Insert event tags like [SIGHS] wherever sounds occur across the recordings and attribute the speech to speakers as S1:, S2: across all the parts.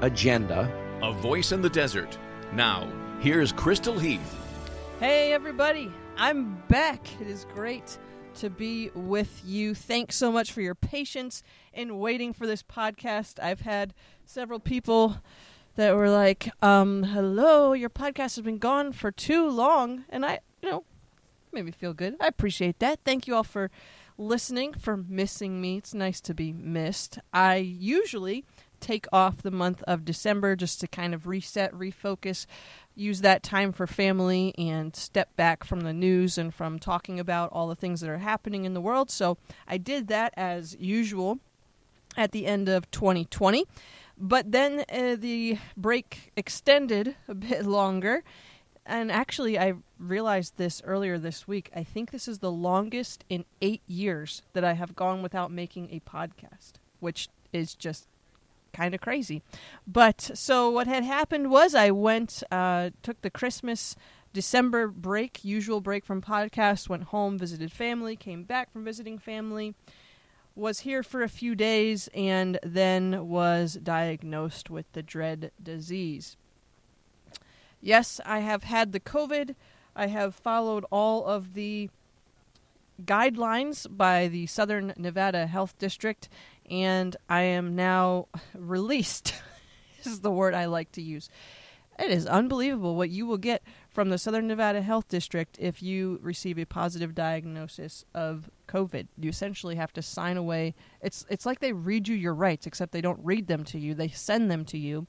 S1: agenda.
S2: A voice in the desert. Now, here's Crystal Heath.
S3: Hey, everybody. I'm back. It is great to be with you. Thanks so much for your patience in waiting for this podcast. I've had several people that were like, um, hello, your podcast has been gone for too long. And I, you know, made me feel good. I appreciate that. Thank you all for listening, for missing me. It's nice to be missed. I usually take off the month of December just to kind of reset, refocus, use that time for family and step back from the news and from talking about all the things that are happening in the world. So I did that as usual at the end of 2020. But then uh, the break extended a bit longer. And actually, I realized this earlier this week. I think this is the longest in eight years that I have gone without making a podcast, which is just kind of crazy. But so what had happened was I went, uh, took the Christmas, December break, usual break from podcast, went home, visited family, came back from visiting family, was here for a few days, and then was diagnosed with the dread disease. Yes, I have had the COVID. I have followed all of the guidelines by the Southern Nevada Health District, and I am now [LAUGHS] released. this [LAUGHS] is the word I like to use. It is unbelievable what you will get from the Southern Nevada Health District if you receive a positive diagnosis of COVID. You essentially have to sign away. It's it's like they read you your rights, except they don't read them to you. They send them to you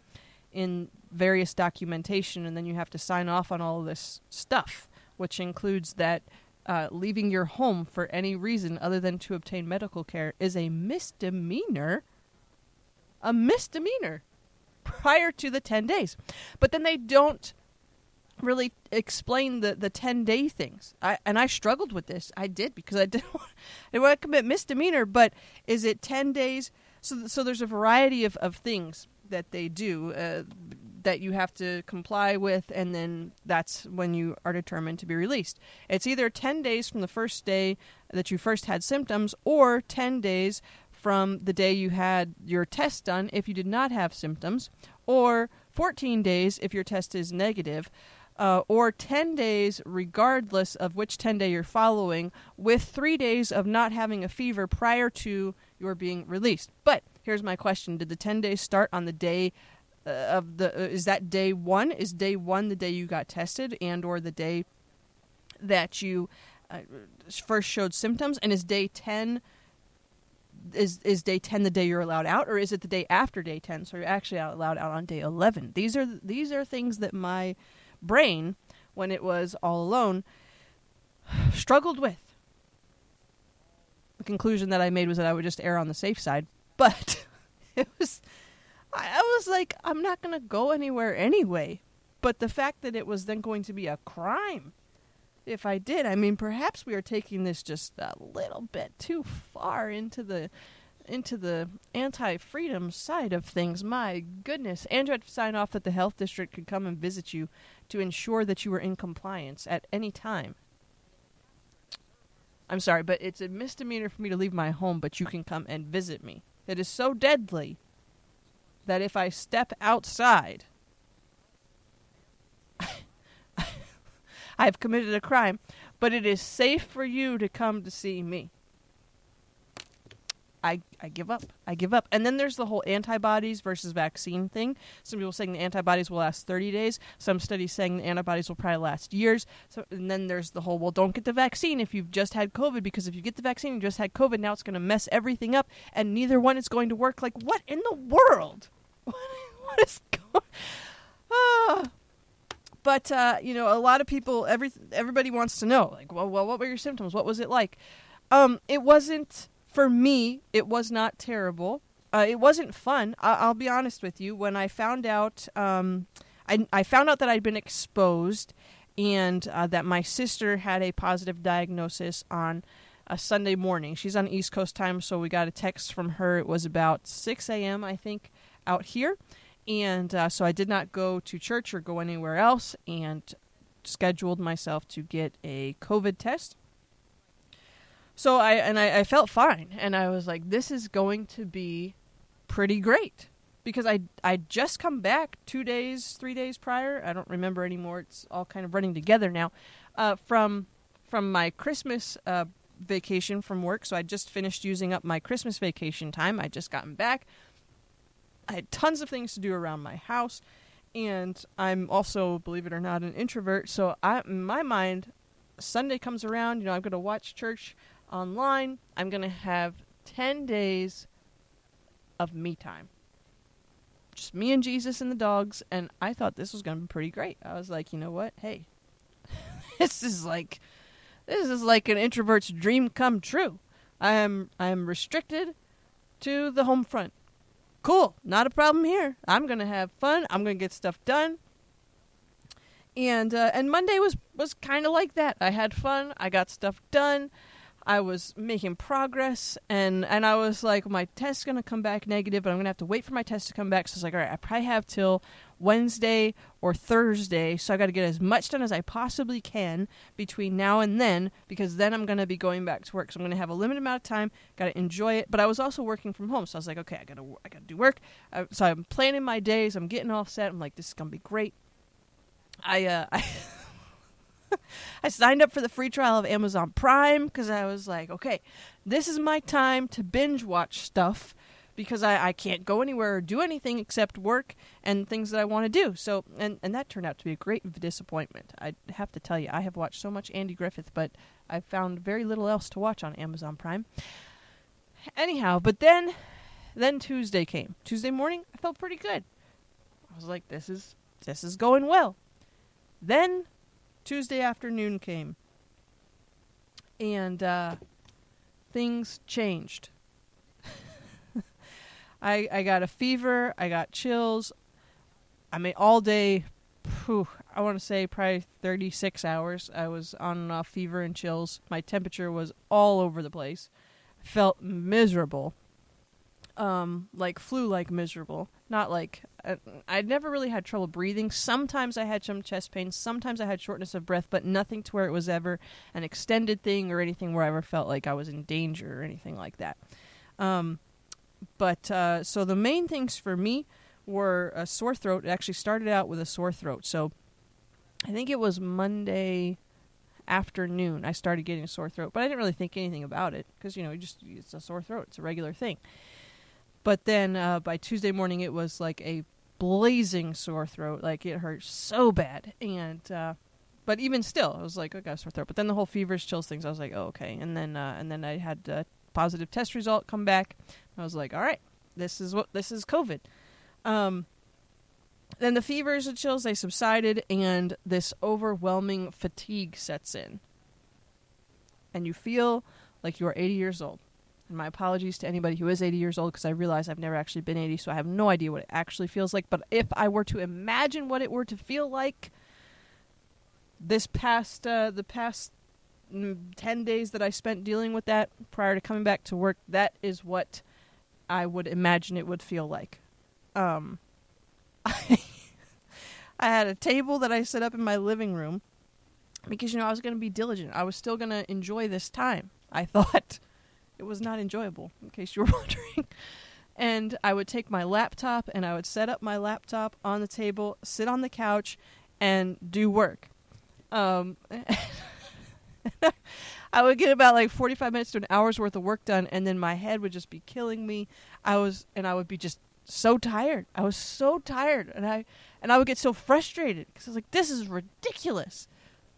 S3: in various documentation, and then you have to sign off on all this stuff, which includes that uh, leaving your home for any reason other than to obtain medical care is a misdemeanor. A misdemeanor prior to the 10 days. But then they don't really explain the, the 10 day things. I, and I struggled with this. I did because I [LAUGHS] didn't want, I didn't want to commit misdemeanor, but is it 10 days? So, so there's a variety of, of things that they do uh, that you have to comply with, and then that's when you are determined to be released. It's either 10 days from the first day that you first had symptoms, or 10 days from the day you had your test done if you did not have symptoms, or 14 days if your test is negative. Uh, or 10 days, regardless of which 10 day you're following, with three days of not having a fever prior to your being released. But here's my question Did the 10 days start on the day uh, of the uh, is that day 1 is day 1 the day you got tested and or the day that you uh, first showed symptoms? And is day 10 is is day 10 the day you're allowed out? Or is it the day after day 10 so you're actually allowed out on day 11 these are these are things that my brain when it was all alone [SIGHS] struggled with. The conclusion that I made was that I would just err on the safe side but [LAUGHS] it was I was like I'm not going to go anywhere anyway but the fact that it was then going to be a crime if I did. I mean, perhaps we are taking this just a little bit too far into the into the anti-freedom side of things. My goodness, Andrew had to sign off that the health district could come and visit you to ensure that you were in compliance at any time. I'm sorry, but it's a misdemeanor for me to leave my home, but you can come and visit me. It is so deadly that if I step outside, [LAUGHS] I have committed a crime, but it is safe for you to come to see me. I, I give up. I give up. And then there's the whole antibodies versus vaccine thing. Some people saying the antibodies will last 30 days. Some studies saying the antibodies will probably last years. So, and then there's the whole, well, don't get the vaccine if you've just had COVID, because if you get the vaccine and you just had COVID, now it's going to mess everything up, and neither one is going to work. Like, what in the world? [LAUGHS] what is going [SIGHS] ah. But uh, you know, a lot of people, every everybody wants to know, like, well, well, what were your symptoms? What was it like? Um, it wasn't for me. It was not terrible. uh, it wasn't fun. I- I'll be honest with you. When I found out, um, I I found out that I'd been exposed, and uh, that my sister had a positive diagnosis on a Sunday morning. She's on East Coast time, so we got a text from her. It was about 6 a.m. I think out here, and uh, so I did not go to church or go anywhere else, and scheduled myself to get a COVID test. So I and I, I felt fine, and I was like, "This is going to be pretty great," because I I just come back two days, three days prior. I don't remember anymore. It's all kind of running together now. Uh, from from my Christmas uh, vacation from work, so I just finished using up my Christmas vacation time. I just gotten back. I had tons of things to do around my house, and I'm also, believe it or not, an introvert. So I, in my mind, Sunday comes around. You know, I'm going to watch church online. I'm going to have ten days of me time. Just me and Jesus and the dogs, and I thought this was going to be pretty great. I was like, you know what? Hey, [LAUGHS] this is like this is like an introvert's dream come true. I am I am restricted to the home front. Cool, not a problem here. I'm gonna have fun. I'm gonna get stuff done. And uh, and Monday was was kind of like that. I had fun. I got stuff done. I was making progress, and and I was like, my test's gonna come back negative, but I'm gonna have to wait for my test to come back. So I was like, all right, I probably have till Wednesday or Thursday, so I got to get as much done as I possibly can between now and then, because then I'm gonna be going back to work. So I'm gonna have a limited amount of time. Got to enjoy it, but I was also working from home, so I was like, okay, I gotta I gotta do work. So I'm planning my days. I'm getting all set. I'm like, this is gonna be great. I uh, [LAUGHS] I. [LAUGHS] I signed up for the free trial of Amazon Prime because I was like, okay, this is my time to binge watch stuff because I, I can't go anywhere or do anything except work and things that I want to do. So, and, and that turned out to be a great disappointment. I have to tell you, I have watched so much Andy Griffith, but I found very little else to watch on Amazon Prime. Anyhow, but then, then Tuesday came. Tuesday morning, I felt pretty good. I was like, this is this is going well. Then Tuesday afternoon came, and uh, things changed. I I got a fever. I got chills. I mean, all day. Whew, I want to say probably 36 hours. I was on uh, fever and chills. My temperature was all over the place. I felt miserable. Um, like flu-like miserable. Not like uh, I'd never really had trouble breathing. Sometimes I had some chest pain. Sometimes I had shortness of breath, but nothing to where it was ever an extended thing or anything where I ever felt like I was in danger or anything like that. Um, but uh, so the main things for me were a sore throat. It actually started out with a sore throat. So I think it was Monday afternoon I started getting a sore throat, but I didn't really think anything about it because you know, you just it's a sore throat. It's a regular thing. But then uh, by Tuesday morning, it was like a blazing sore throat. Like it hurt so bad, and uh, but even still, I was like, I got a sore throat. But then the whole fevers, chills things, I was like, oh okay. And then uh, and then I had a positive test result come back. I was like, all right, this is what this is COVID. Um, then the fevers and chills they subsided, and this overwhelming fatigue sets in, and you feel like you are 80 years old. And my apologies to anybody who is 80 years old because I realize I've never actually been 80, so I have no idea what it actually feels like. But if I were to imagine what it were to feel like this past, uh, the past mm, 10 days that I spent dealing with that prior to coming back to work, that is what I would imagine it would feel like. Um, I, [LAUGHS] I had a table that I set up in my living room because, you know, I was going to be diligent. I was still going to enjoy this time. I thought it was not enjoyable, in case you were [LAUGHS] wondering. And I would take my laptop and I would set up my laptop on the table, sit on the couch, and do work. Um, [LAUGHS] I would get about like 45 minutes to an hour's worth of work done, and then my head would just be killing me. I was, and I would be just so tired. I was so tired, and I, and I would get so frustrated because I was like, "This is ridiculous.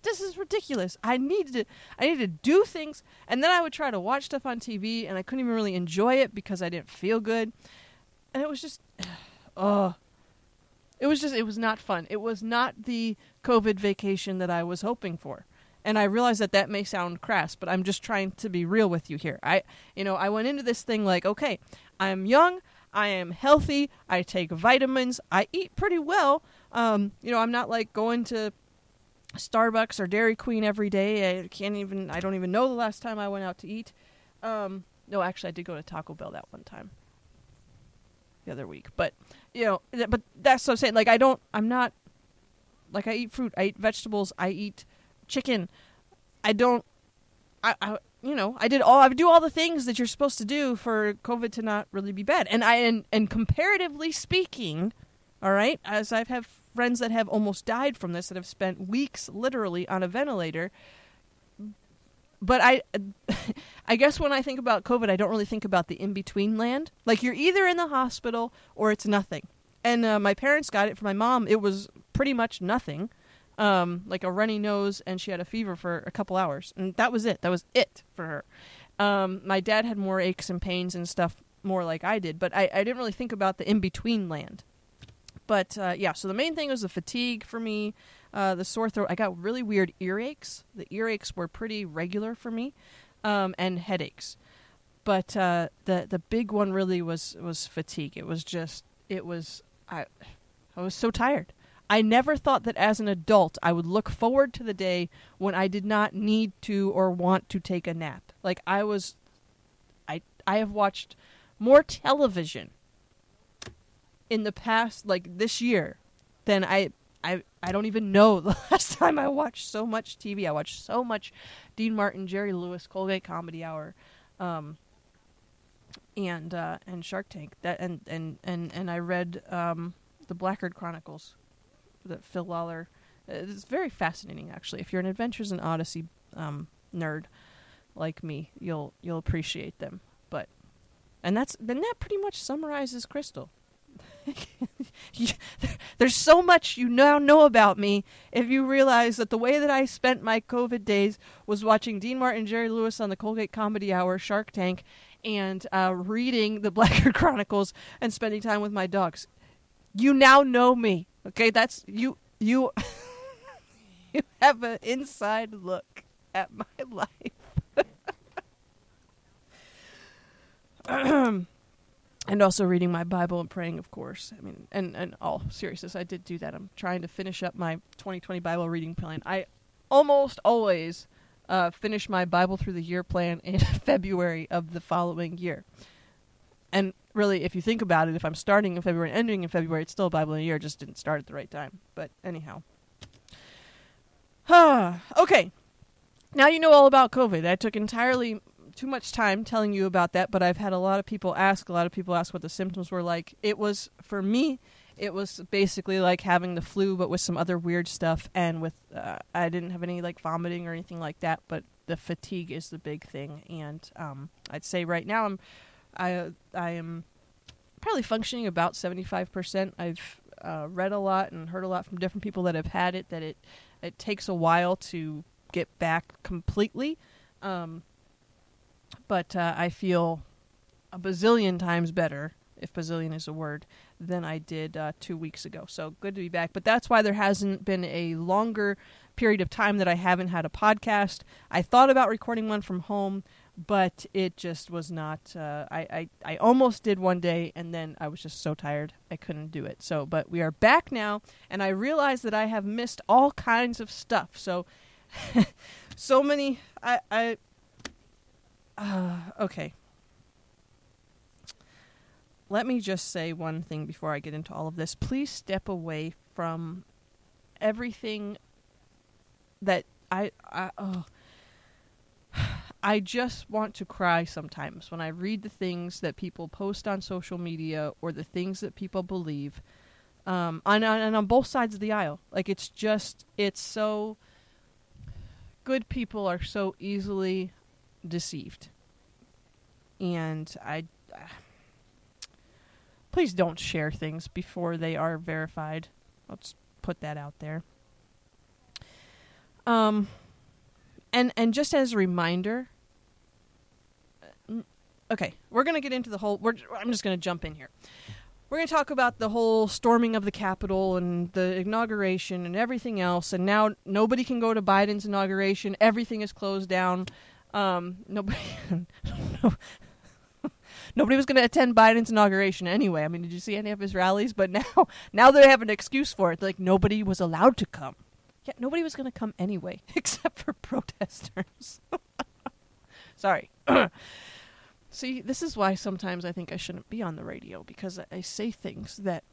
S3: This is ridiculous. I need to, I need to do things." And then I would try to watch stuff on TV, and I couldn't even really enjoy it because I didn't feel good, and it was just, [SIGHS] oh, it was just, it was not fun. It was not the COVID vacation that I was hoping for and I realize that that may sound crass, but I'm just trying to be real with you here. I, you know, I went into this thing like, okay, I'm young, I am healthy. I take vitamins. I eat pretty well. Um, you know, I'm not like going to Starbucks or Dairy Queen every day. I can't even. I don't even know the last time I went out to eat. Um, no, actually, I did go to Taco Bell that one time the other week. But you know, but that's what I'm saying. Like, I don't. I'm not. Like, I eat fruit. I eat vegetables. I eat chicken. I don't. I, I you know, I did all I do all the things that you're supposed to do for COVID to not really be bad. And I and, and comparatively speaking, all right, as I've have friends that have almost died from this that have spent weeks literally on a ventilator. But I [LAUGHS] I guess when I think about COVID, I don't really think about the in between land. Like you're either in the hospital or it's nothing. And uh, my parents got it for my mom. It was pretty much nothing um, like a runny nose, and she had a fever for a couple hours, and that was it. That was it for her. Um, my dad had more aches and pains and stuff, more like I did, but I, I didn't really think about the in between land. But uh, yeah, so the main thing was the fatigue for me, uh, the sore throat. I got really weird earaches. The earaches were pretty regular for me, um, and headaches. But uh, the the big one really was was fatigue. It was just it was I I was so tired. I never thought that as an adult I would look forward to the day when I did not need to or want to take a nap. Like I was I I have watched more television in the past like this year than I I I don't even know [LAUGHS] the last time I watched so much TV. I watched so much Dean Martin, Jerry Lewis, Colgate Comedy Hour, um, and uh, and Shark Tank. That and and and and I read um, the Blackgaard Chronicles that Phil Lollar. Uh, it's very fascinating, actually. If you're an Adventures in Odyssey um, nerd like me, you'll you'll appreciate them. But and that's then that pretty much summarizes Crystal. [LAUGHS] There's so much you now know about me if you realize that the way that I spent my COVID days was watching Dean Martin, and Jerry Lewis on the Colgate Comedy Hour, Shark Tank, and uh, reading the Blackgaard [LAUGHS] Chronicles and spending time with my dogs. You now know me. Okay, that's you you [LAUGHS] you have an inside look at my [LAUGHS] life. [CLEARS THROAT] and also reading my Bible and praying, of course. I mean, and and all seriousness, I did do that. I'm trying to finish up my 2020 Bible reading plan. I almost always uh, finish my Bible through the year plan in [LAUGHS] February of the following year. And really, if you think about it, if I'm starting in February and ending in February, it's still a Bible in a year. Just didn't start at the right time. But anyhow. [SIGHS] okay. Now you know all about COVID. I took entirely too much time telling you about that, but I've had a lot of people ask. A lot of people ask what the symptoms were like. It was, for me, it was basically like having the flu, but with some other weird stuff. And with, uh, I didn't have any like vomiting or anything like that, but the fatigue is the big thing. And um, I'd say right now I'm I I am probably functioning about seventy five percent. I've uh, read a lot and heard a lot from different people that have had it. That it it takes a while to get back completely, um, but uh, I feel a bazillion times better, if bazillion is a word, than I did uh, two weeks ago. So good to be back. But that's why there hasn't been a longer period of time that I haven't had a podcast. I thought about recording one from home but it just was not. Uh, I, I I almost did one day, and then I was just so tired I couldn't do it. So, but we are back now, and I realize that I have missed all kinds of stuff. So, [LAUGHS] so many. I I. Uh, okay. Let me just say one thing before I get into all of this. Please step away from everything that I I oh I just want to cry sometimes when I read the things that people post on social media or the things that people believe. Um, on, on, and on both sides of the aisle. Like, it's just, it's so. Good people are so easily deceived. And I. Uh, [SIGHS] please don't share things before they are verified. Let's put that out there. Um, and and just as a reminder, okay, we're going to get into the whole. I'm just going to jump in here. We're going to talk about the whole storming of the Capitol and the inauguration and everything else. And now nobody can go to Biden's inauguration. Everything is closed down. Um, nobody, [LAUGHS] nobody was going to attend Biden's inauguration anyway. I mean, did you see any of his rallies? But [LAUGHS] now, now they have an excuse for it. Like nobody was allowed to come. Yeah, nobody was going to come anyway, [LAUGHS] except for protesters. Sorry. [CLEARS THROAT] See, this is why sometimes I think I shouldn't be on the radio because I say things that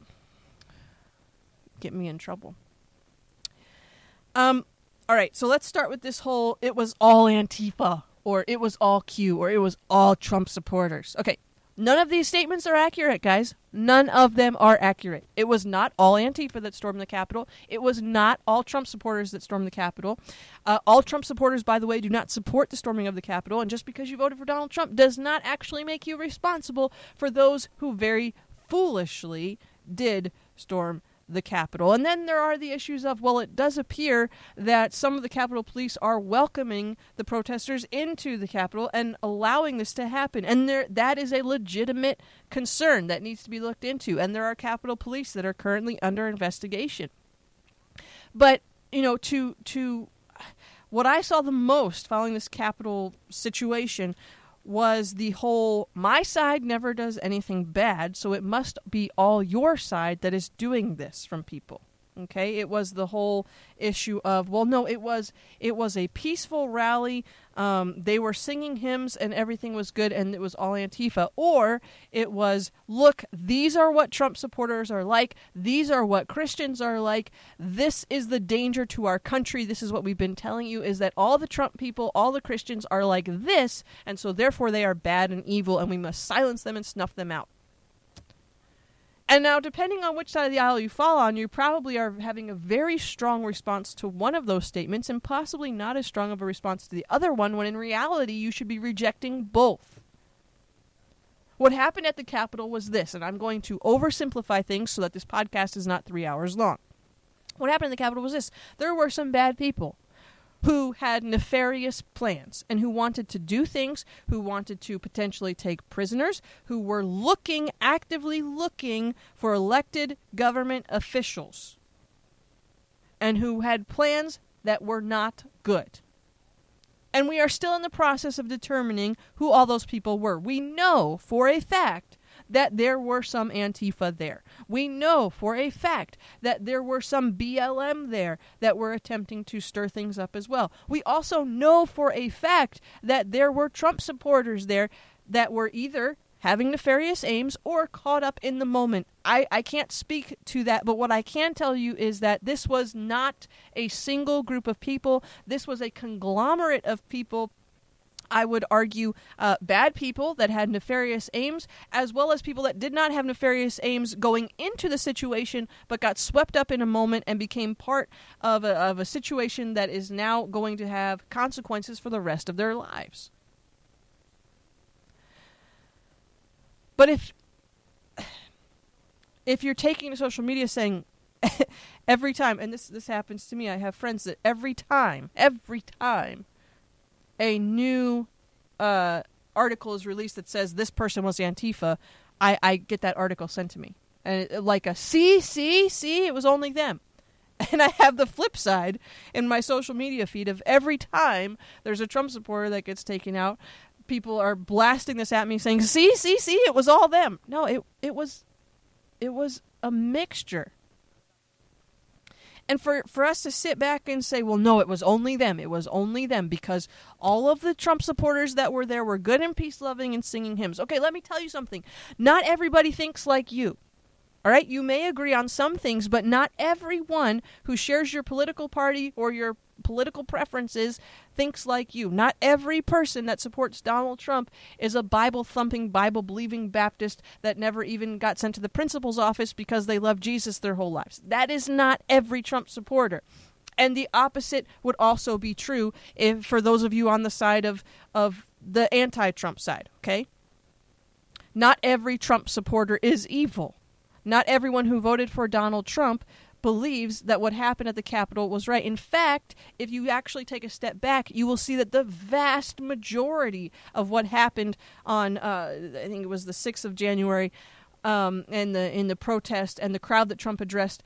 S3: get me in trouble. Um, all right, so let's start with this whole it was all Antifa or it was all Q or it was all Trump supporters. Okay, none of these statements are accurate, guys. None of them are accurate. It was not all Antifa that stormed the Capitol. It was not all Trump supporters that stormed the Capitol. Uh, all Trump supporters, by the way, do not support the storming of the Capitol. And just because you voted for Donald Trump does not actually make you responsible for those who very foolishly did storm the Capitol. And then there are the issues of, well, it does appear that some of the Capitol Police are welcoming the protesters into the Capitol and allowing this to happen. And there, that is a legitimate concern that needs to be looked into. And there are Capitol Police that are currently under investigation. But, you know, to, to, what I saw the most following this Capitol situation was the whole my side never does anything bad, so it must be all your side that is doing this from people. Okay, it was the whole issue of well, no, it was it was a peaceful rally. Um, they were singing hymns and everything was good, and it was all Antifa. Or it was look, these are what Trump supporters are like. These are what Christians are like. This is the danger to our country. This is what we've been telling you: is that all the Trump people, all the Christians are like this, and so therefore they are bad and evil, and we must silence them and snuff them out. And now, depending on which side of the aisle you fall on, you probably are having a very strong response to one of those statements and possibly not as strong of a response to the other one, when in reality, you should be rejecting both. What happened at the Capitol was this, and I'm going to oversimplify things so that this podcast is not three hours long. What happened at the Capitol was this there were some bad people who had nefarious plans and who wanted to do things, who wanted to potentially take prisoners, who were looking, actively looking for elected government officials, and who had plans that were not good. And we are still in the process of determining who all those people were. We know for a fact that there were some Antifa there. We know for a fact that there were some BLM there that were attempting to stir things up as well. We also know for a fact that there were Trump supporters there that were either having nefarious aims or caught up in the moment. I, I can't speak to that, but what I can tell you is that this was not a single group of people. This was a conglomerate of people I would argue, uh, bad people that had nefarious aims, as well as people that did not have nefarious aims going into the situation, but got swept up in a moment and became part of a, of a situation that is now going to have consequences for the rest of their lives. But if [SIGHS] if you're taking to social media saying [LAUGHS] every time, and this this happens to me, I have friends that every time, every time a new uh, article is released that says this person was Antifa, I, I get that article sent to me. And it, like a see, see, see, it was only them. [LAUGHS] And I have the flip side in my social media feed of every time there's a Trump supporter that gets taken out, people are blasting this at me saying, "See, see, see, it was all them." No, it it was it was a mixture and for for us to sit back and say, well, no, it was only them. It was only them because all of the Trump supporters that were there were good and peace loving and singing hymns. Okay, let me tell you something. Not everybody thinks like you. All right, you may agree on some things, but not everyone who shares your political party or your political preferences thinks like you. Not every person that supports Donald Trump is a Bible thumping, Bible believing Baptist that never even got sent to the principal's office because they love Jesus their whole lives. That is not every Trump supporter. And the opposite would also be true if for those of you on the side of of the anti-Trump side, okay? Not every Trump supporter is evil. Not everyone who voted for Donald Trump believes that what happened at the Capitol was right. In fact, if you actually take a step back, you will see that the vast majority of what happened on, uh, I think it was the 6th of January, um, in the in the protest and the crowd that Trump addressed,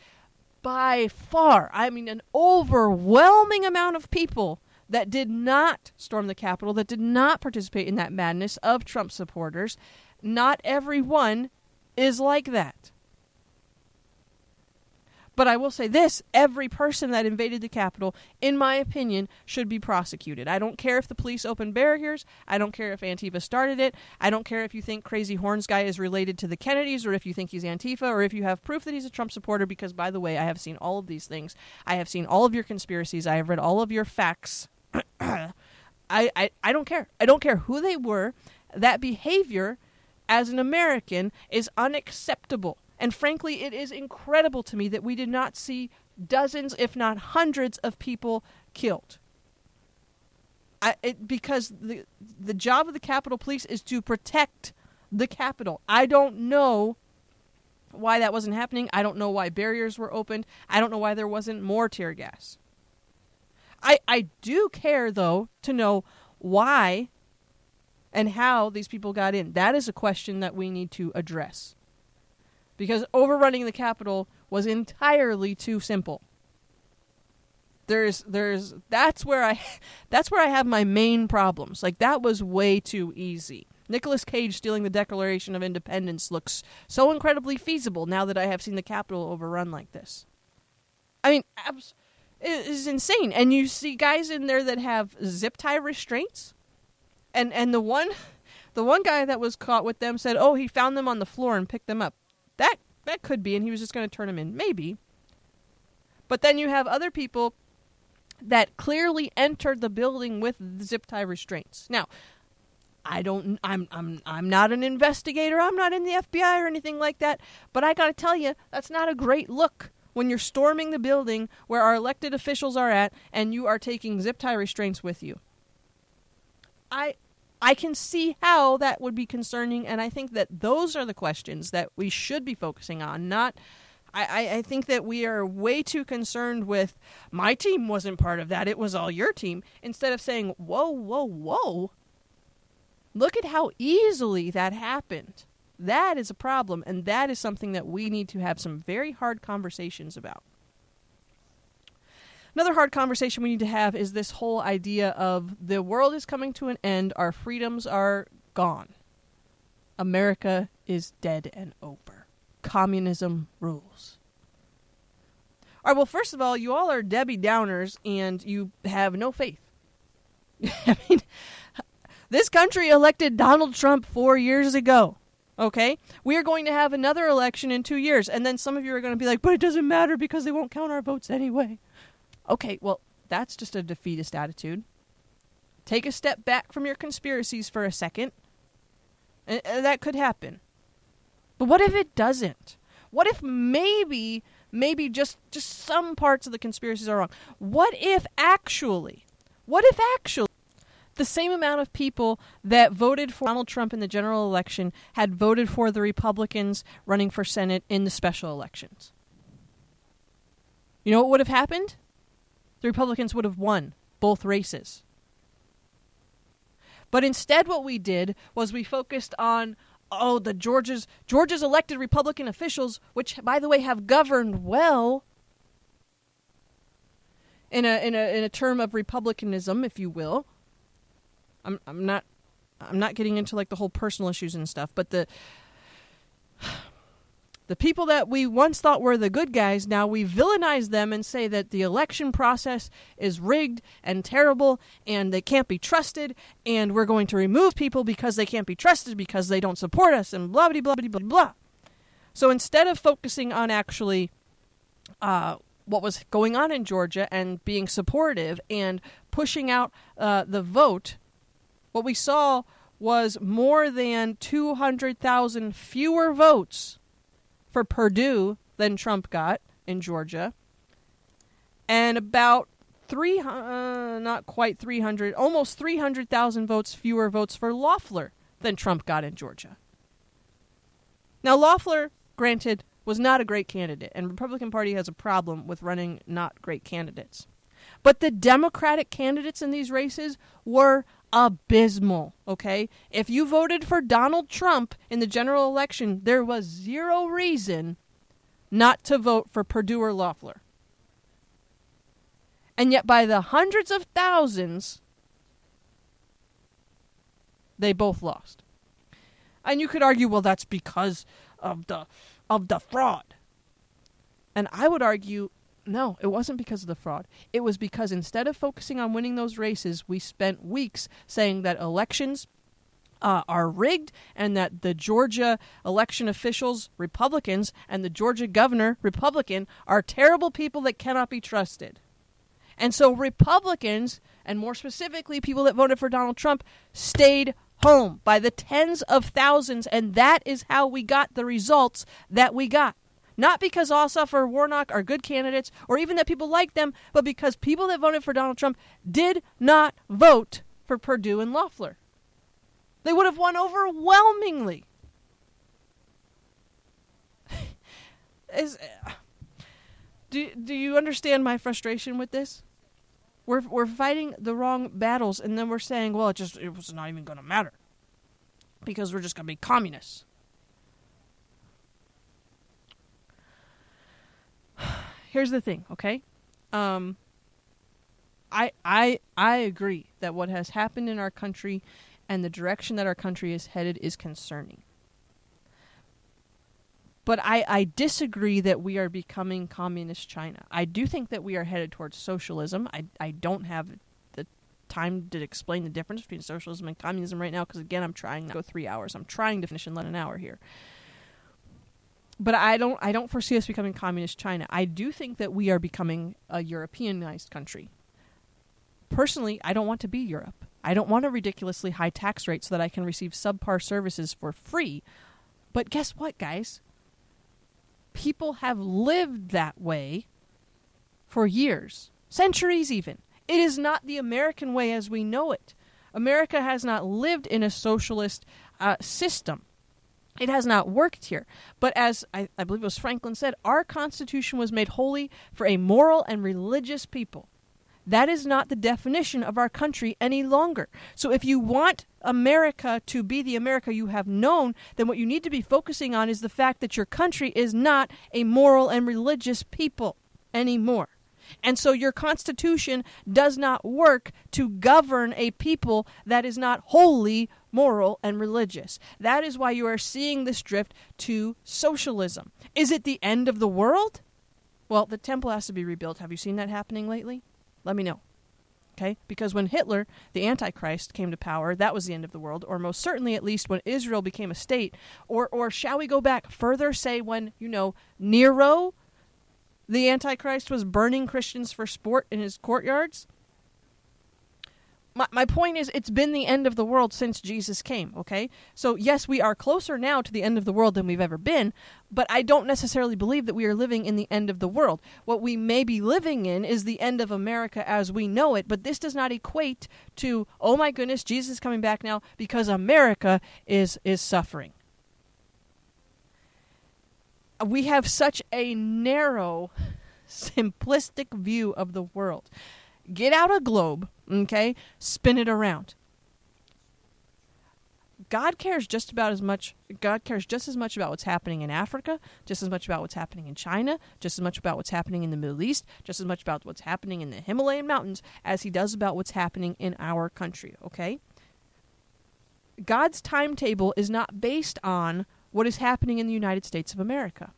S3: by far, I mean, an overwhelming amount of people that did not storm the Capitol, that did not participate in that madness of Trump supporters, not everyone is like that. But I will say this every person that invaded the Capitol, in my opinion, should be prosecuted. I don't care if the police opened barriers. I don't care if Antifa started it. I don't care if you think Crazy Horns guy is related to the Kennedys or if you think he's Antifa or if you have proof that he's a Trump supporter, because, by the way, I have seen all of these things. I have seen all of your conspiracies. I have read all of your facts. [CLEARS THROAT] I, I, I don't care. I don't care who they were. That behavior as an American is unacceptable. And frankly, it is incredible to me that we did not see dozens, if not hundreds, of people killed. I, it, because the the job of the Capitol Police is to protect the Capitol. I don't know why that wasn't happening. I don't know why barriers were opened. I don't know why there wasn't more tear gas. I I do care though to know why and how these people got in. That is a question that we need to address because overrunning the Capitol was entirely too simple. There's there's that's where I [LAUGHS] that's where I have my main problems. Like that was way too easy. Nicolas Cage stealing the Declaration of Independence looks so incredibly feasible now that I have seen the Capitol overrun like this. I mean, abs- it is insane. And you see guys in there that have zip tie restraints, and and the one, [LAUGHS] the one guy that was caught with them said, "Oh, he found them on the floor and picked them up." That that could be, and he was just going to turn him in, maybe. But then you have other people that clearly entered the building with zip tie restraints. Now, I don't I'm I'm I'm not an investigator. I'm not in the FBI or anything like that, but I got to tell you, that's not a great look when you're storming the building where our elected officials are at and you are taking zip tie restraints with you. I I can see how that would be concerning, and I think that those are the questions that we should be focusing on. Not, I, I think that we are way too concerned with my team wasn't part of that; it was all your team. Instead of saying, "Whoa, whoa, whoa," look at how easily that happened. That is a problem, and that is something that we need to have some very hard conversations about. Another hard conversation we need to have is this whole idea of the world is coming to an end, our freedoms are gone. America is dead and over. Communism rules. All right, well, first of all, you all are Debbie Downers and you have no faith. [LAUGHS] I mean, this country elected Donald Trump four years ago. Okay? We are going to have another election in two years. And then some of you are going to be like, but it doesn't matter because they won't count our votes anyway. Okay, well, that's just a defeatist attitude. Take a step back from your conspiracies for a second. And, that could happen. But what if it doesn't? What if maybe maybe just just some parts of the conspiracies are wrong? What if actually what if actually the same amount of people that voted for Donald Trump in the general election had voted for the Republicans running for Senate in the special elections? You know what would have happened? The Republicans would have won both races. But instead, what we did was we focused on oh the Georgia's Georgia's elected Republican officials, which by the way have governed well in a in a in a term of republicanism, if you will. I'm I'm not I'm not getting into like the whole personal issues and stuff, but the the people that we once thought were the good guys, now we villainize them and say that the election process is rigged and terrible and they can't be trusted and we're going to remove people because they can't be trusted because they don't support us and blah blah blah blah blah blah. So instead of focusing on actually uh, what was going on in Georgia and being supportive and pushing out uh, the vote, what we saw was more than 200,000 fewer votes for Perdue than Trump got in Georgia, and about three, uh, not quite 300, almost 300,000 votes fewer votes for Loeffler than Trump got in Georgia. Now, Loeffler, granted, was not a great candidate, and Republican Party has a problem with running not great candidates. But the Democratic candidates in these races were abysmal, okay? If you voted for Donald Trump in the general election, there was zero reason not to vote for Perdue or Loeffler. And yet, by the hundreds of thousands, they both lost. And you could argue, well, that's because of the of the fraud. And I would argue, no, it wasn't because of the fraud. It was because instead of focusing on winning those races, we spent weeks saying that elections uh, are rigged and that the Georgia election officials, Republicans, and the Georgia governor, Republican, are terrible people that cannot be trusted. And so Republicans, and more specifically people that voted for Donald Trump, stayed home by the tens of thousands, and that is how we got the results that we got. Not because Ossoff or Warnock are good candidates, or even that people like them, but because people that voted for Donald Trump did not vote for Perdue and Loeffler. They would have won overwhelmingly. [LAUGHS] Is, do, do you understand my frustration with this? We're, we're fighting the wrong battles, and then we're saying, well, it just it was not even going to matter because we're just going to be communists. Here's the thing, okay? Um, I I I agree that what has happened in our country and the direction that our country is headed is concerning. But I, I disagree that we are becoming communist China. I do think that we are headed towards socialism. I, I don't have the time to explain the difference between socialism and communism right now because, again, I'm trying to go three hours. I'm trying to finish in less than an hour here. But I don't I don't foresee us becoming communist China. I do think that we are becoming a Europeanized country. Personally, I don't want to be Europe. I don't want a ridiculously high tax rate so that I can receive subpar services for free. But guess what, guys? People have lived that way for years, centuries even. It is not the American way as we know it. America has not lived in a socialist uh, system. It has not worked here. But as I, I believe it was Franklin said, our Constitution was made holy for a moral and religious people. That is not the definition of our country any longer. So if you want America to be the America you have known, then what you need to be focusing on is the fact that your country is not a moral and religious people anymore. And so your constitution does not work to govern a people that is not wholly moral and religious. That is why you are seeing this drift to socialism. Is it the end of the world? Well, the temple has to be rebuilt. Have you seen that happening lately? Let me know. Okay? Because when Hitler, the Antichrist, came to power, that was the end of the world, or most certainly at least when Israel became a state, or or shall we go back further, say when, you know, Nero, the Antichrist, was burning Christians for sport in his courtyards? my, my point is it's been the end of the world since jesus came okay? So yes we are closer now to the end of the world than we've ever been but i don't necessarily believe that we are living in the end of the world. What we may be living in is the end of america as we know it but this does not equate to oh my goodness jesus is coming back now because america is is suffering we have such a narrow simplistic view of the world get out a globe Okay? Spin it around. God cares just about as much God cares just as much about what's happening in Africa, just as much about what's happening in China, just as much about what's happening in the Middle East, just as much about what's happening in the Himalayan mountains as he does about what's happening in our country, okay? God's timetable is not based on what is happening in the United States of America.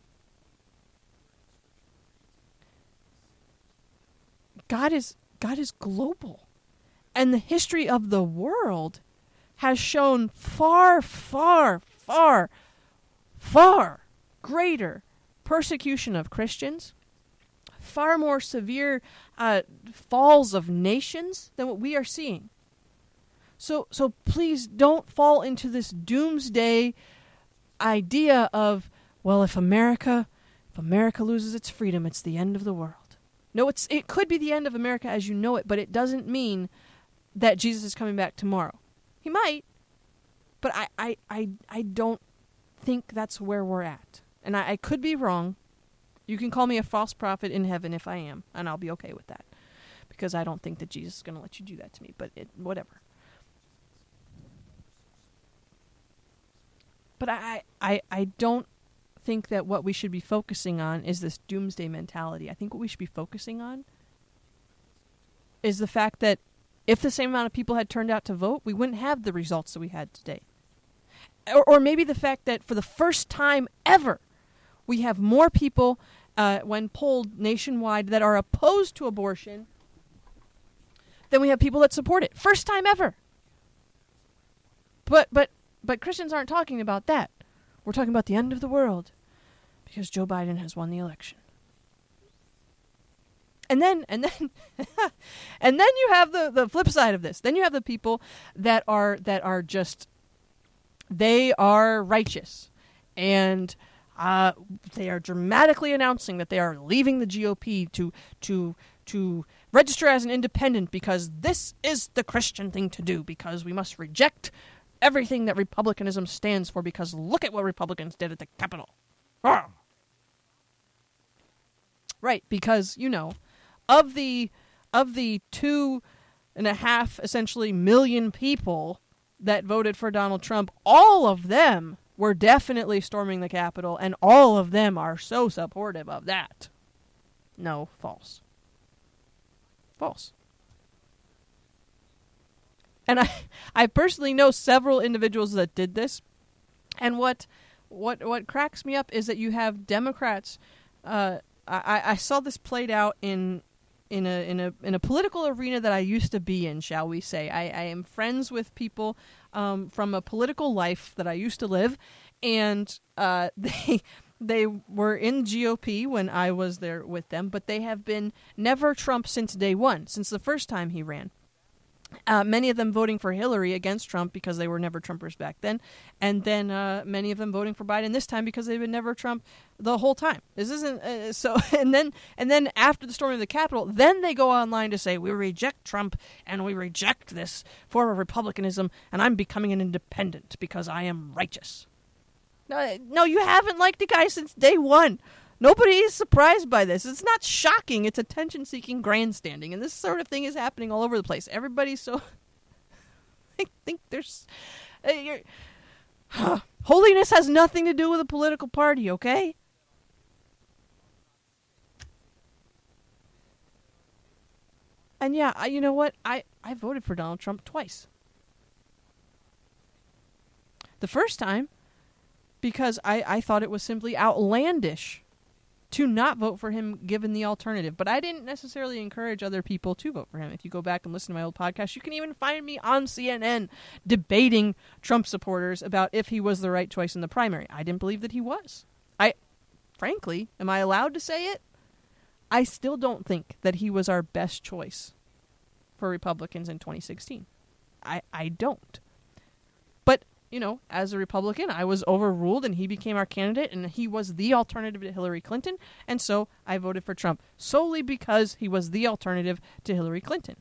S3: God is God is global. And the history of the world has shown far, far, far, far greater persecution of Christians, far more severe uh, falls of nations than what we are seeing. So, so please don't fall into this doomsday idea of, well, if America, if America loses its freedom, it's the end of the world. No, it's it could be the end of America as you know it, but it doesn't mean that Jesus is coming back tomorrow. He might, but I, I, I, I don't think that's where we're at. And I, I could be wrong. You can call me a false prophet in heaven if I am, and I'll be okay with that. Because I don't think that Jesus is going to let you do that to me, but it, whatever. But I, I, I don't think that what we should be focusing on is this doomsday mentality. I think what we should be focusing on is the fact that if the same amount of people had turned out to vote, we wouldn't have the results that we had today. or, or maybe the fact that for the first time ever, we have more people uh, when polled nationwide that are opposed to abortion than we have people that support it. First time ever. But but but Christians aren't talking about that. We're talking about the end of the world because Joe Biden has won the election. And then and then [LAUGHS] and then you have the, the flip side of this. Then you have the people that are that are just they are righteous and uh, they are dramatically announcing that they are leaving the GOP to to to register as an independent because this is the Christian thing to do because we must reject everything that republicanism stands for because look at what Republicans did at the Capitol. Right, because you know, of the of the two and a half essentially million people that voted for Donald Trump, all of them were definitely storming the Capitol, and all of them are so supportive of that. No, false. False. And I, [LAUGHS] I personally know several individuals that did this, and what, what, what cracks me up is that you have Democrats. Uh, I, I saw this played out in in a in a in a political arena that I used to be in, shall we say. I, I am friends with people um, from a political life that I used to live, and uh, [LAUGHS] they they were in GOP when I was there with them, but they have been never Trump since day one, since the first time he ran. Uh, many of them voting for Hillary against Trump because they were never Trumpers back then, and then uh, many of them voting for Biden this time because they've been never Trump the whole time. This isn't uh, [LAUGHS] so. And then and then after the storming of the Capitol, then they go online to say we reject Trump and we reject this form of republicanism, and I'm becoming an independent because I am righteous. No, no, you haven't liked the guy since day one. Nobody is surprised by this. It's not shocking. It's attention seeking grandstanding. And this sort of thing is happening all over the place. Everybody's so. [LAUGHS] I think there's. Uh. Holiness has nothing to do with a political party, okay? And yeah, I, you know what? I, I voted for Donald Trump twice. The first time, because I, I thought it was simply outlandish to not vote for him given the alternative. But I didn't necessarily encourage other people to vote for him. If you go back and listen to my old podcast, you can even find me on CNN debating Trump supporters about if he was the right choice in the primary. I didn't believe that he was. I, frankly, am I allowed to say it? I still don't think that he was our best choice for Republicans in 2016. I, I don't you know, as a Republican, I was overruled and he became our candidate and he was the alternative to Hillary Clinton. And so I voted for Trump solely because he was the alternative to Hillary Clinton.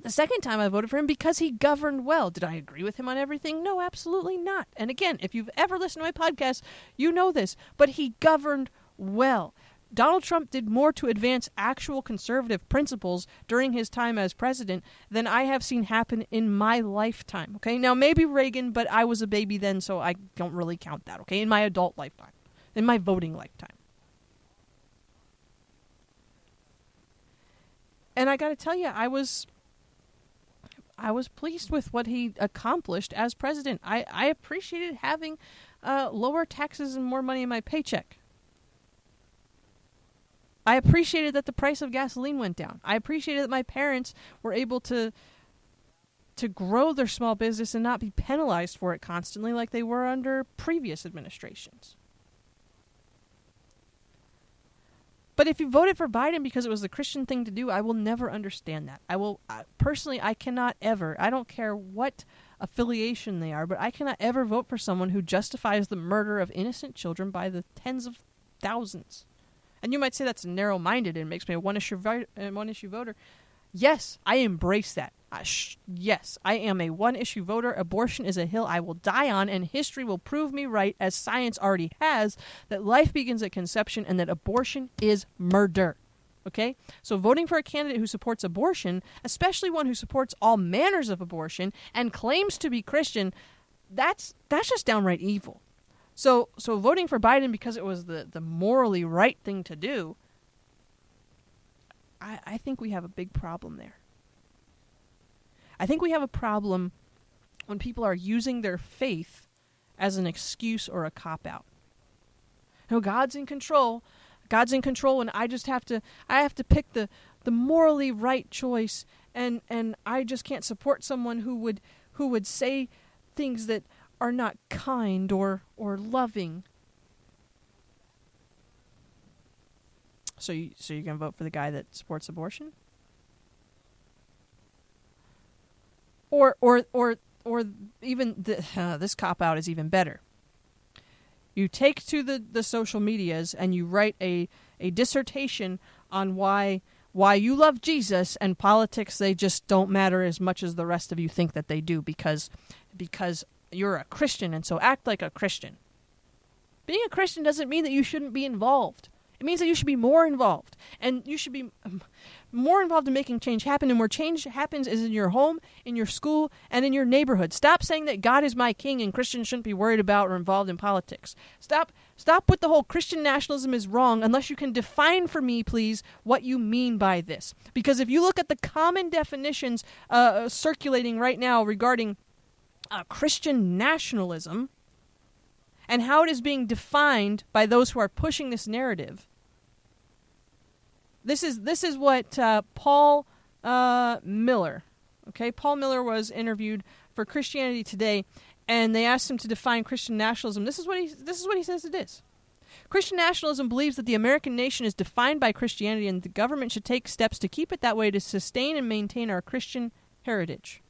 S3: The second time I voted for him because he governed well. Did I agree with him on everything? No, absolutely not. And again, if you've ever listened to my podcast, you know this. But he governed well. Donald Trump did more to advance actual conservative principles during his time as president than I have seen happen in my lifetime. Okay, now maybe Reagan, but I was a baby then, so I don't really count that. Okay, in my adult lifetime, in my voting lifetime. And I got to tell you, I was I was pleased with what he accomplished as president. I, I appreciated having uh, lower taxes and more money in my paycheck. I appreciated that the price of gasoline went down. I appreciated that my parents were able to to grow their small business and not be penalized for it constantly like they were under previous administrations. But if you voted for Biden because it was the Christian thing to do, I will never understand that. I will uh, personally I cannot ever. I don't care what affiliation they are, but I cannot ever vote for someone who justifies the murder of innocent children by the tens of thousands. And you might say that's narrow minded and makes me a one issue vo- uh, one issue voter. Yes, I embrace that. sh- yes, I am a one issue voter. Abortion is a hill I will die on, and history will prove me right, as science already has, that life begins at conception and that abortion is murder. Okay? So voting for a candidate who supports abortion, especially one who supports all manners of abortion and claims to be Christian, that's that's just downright evil. So so voting for Biden because it was the, the morally right thing to do, I, I think we have a big problem there. I think we have a problem when people are using their faith as an excuse or a cop out. You No, God's in control. God's in control and I just have to I have to pick the the morally right choice and and I just can't support someone who would who would say things that are not kind or or loving. So you so you're to vote for the guy that supports abortion? Or or or or even the, uh, this cop out is even better. You take to the, the social medias and you write a, a dissertation on why why you love Jesus and politics they just don't matter as much as the rest of you think that they do because because you're a Christian and so act like a Christian. Being a Christian doesn't mean that you shouldn't be involved. It means that you should be more involved. And you should be more involved in making change happen. And where change happens is in your home, in your school, and in your neighborhood. Stop saying that God is my king and Christians shouldn't be worried about or involved in politics. Stop stop with the whole Christian nationalism is wrong unless you can define for me, please, what you mean by this. Because if you look at the common definitions uh, circulating right now regarding uh, Christian nationalism, and how it is being defined by those who are pushing this narrative. This is this is what uh, Paul uh, Miller. Okay, Paul Miller was interviewed for Christianity Today, and they asked him to define Christian nationalism. This is what he this is what he says it is. Christian nationalism believes that the American nation is defined by Christianity, and the government should take steps to keep it that way to sustain and maintain our Christian heritage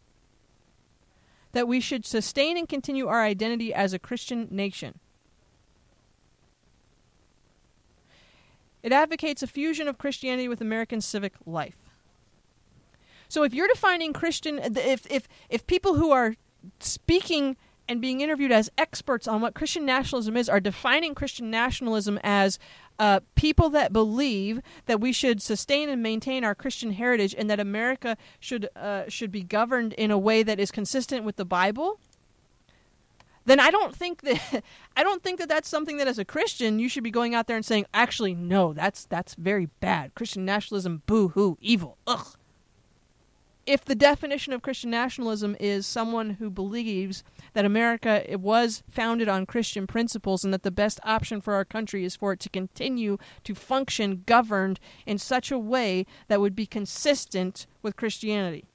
S3: that we should sustain and continue our identity as a Christian nation. It advocates a fusion of Christianity with American civic life. So if you're defining Christian if if if people who are speaking and being interviewed as experts on what Christian nationalism is are defining Christian nationalism as uh, people that believe that we should sustain and maintain our Christian heritage and that America should uh, should be governed in a way that is consistent with the Bible, then I don't think that [LAUGHS] I don't think that that's something that as a Christian you should be going out there and saying, actually, no, that's that's very bad. Christian nationalism, boo hoo, evil, ugh if the definition of Christian nationalism is someone who believes that America was founded on Christian principles and that the best option for our country is for it to continue to function governed in such a way that would be consistent with Christianity.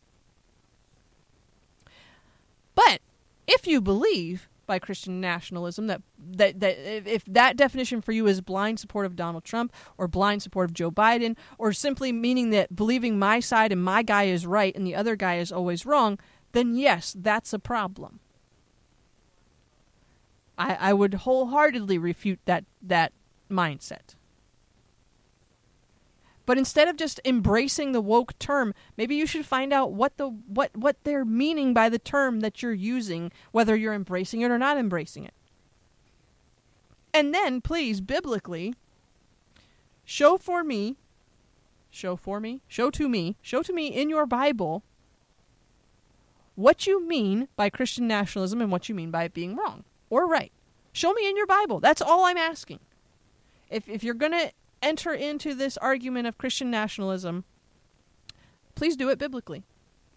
S3: But if you believe by Christian nationalism that that that if that definition for you is blind support of Donald Trump or blind support of Joe Biden or simply meaning that believing my side and my guy is right and the other guy is always wrong, then yes, that's a problem. I, I would wholeheartedly refute that that mindset. But instead of just embracing the woke term, maybe you should find out what the what what they're meaning by the term that you're using, whether you're embracing it or not embracing it. And then, please, biblically, show for me, show for me, show to me, show to me in your Bible what you mean by Christian nationalism and what you mean by it being wrong or right. Show me in your Bible. That's all I'm asking. If if you're going to enter into this argument of Christian nationalism, please do it biblically.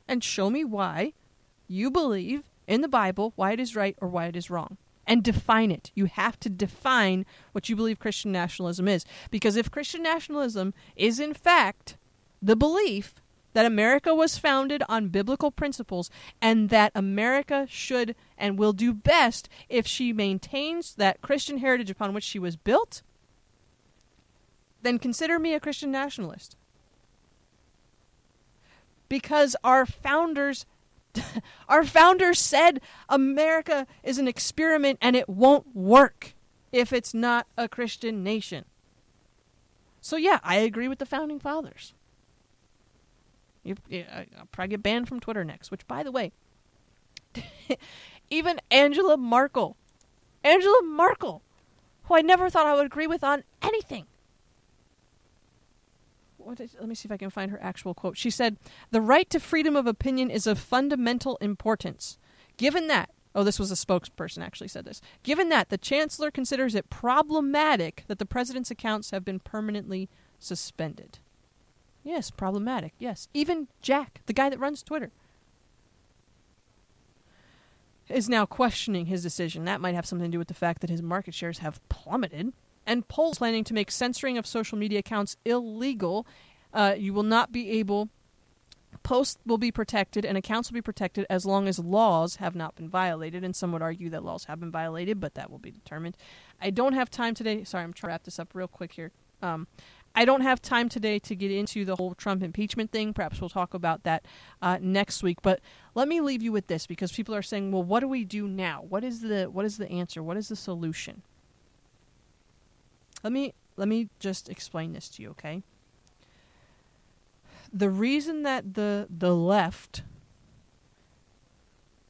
S3: And show me why you believe in the Bible why it is right or why it is wrong. And define it. You have to define what you believe Christian nationalism is. Because if Christian nationalism is, in fact, the belief that America was founded on biblical principles and that America should and will do best if she maintains that Christian heritage upon which she was built, then consider me a Christian nationalist. Because our founders [LAUGHS] our founders said America is an experiment and it won't work if it's not a Christian nation. So yeah, I agree with the founding fathers. You, I'll probably get banned from Twitter next. Which, by the way, [LAUGHS] even Angela Merkel, Angela Merkel, who I never thought I would agree with on anything, let me see if I can find her actual quote. She said, "The right to freedom of opinion is of fundamental importance. Given that, oh, this was a spokesperson actually said this. Given that, the chancellor considers it problematic that the president's accounts have been permanently suspended." Yes, problematic. Yes, even Jack, the guy that runs Twitter. is now questioning his decision. That might have something to do with the fact that his market shares have plummeted. And polls planning to make censoring of social media accounts illegal. Uh, you will not be able posts will be protected and accounts will be protected as long as laws have not been violated. And some would argue that laws have been violated, but that will be determined. I don't have time today. Sorry, I'm trying to wrap this up real quick here. Um, I don't have time today to get into the whole Trump impeachment thing. Perhaps we'll talk about that uh, next week. But let me leave you with this because people are saying, "Well, what do we do now? What is the what is the answer? What is the solution?" Let me let me just explain this to you, okay? The reason that the the left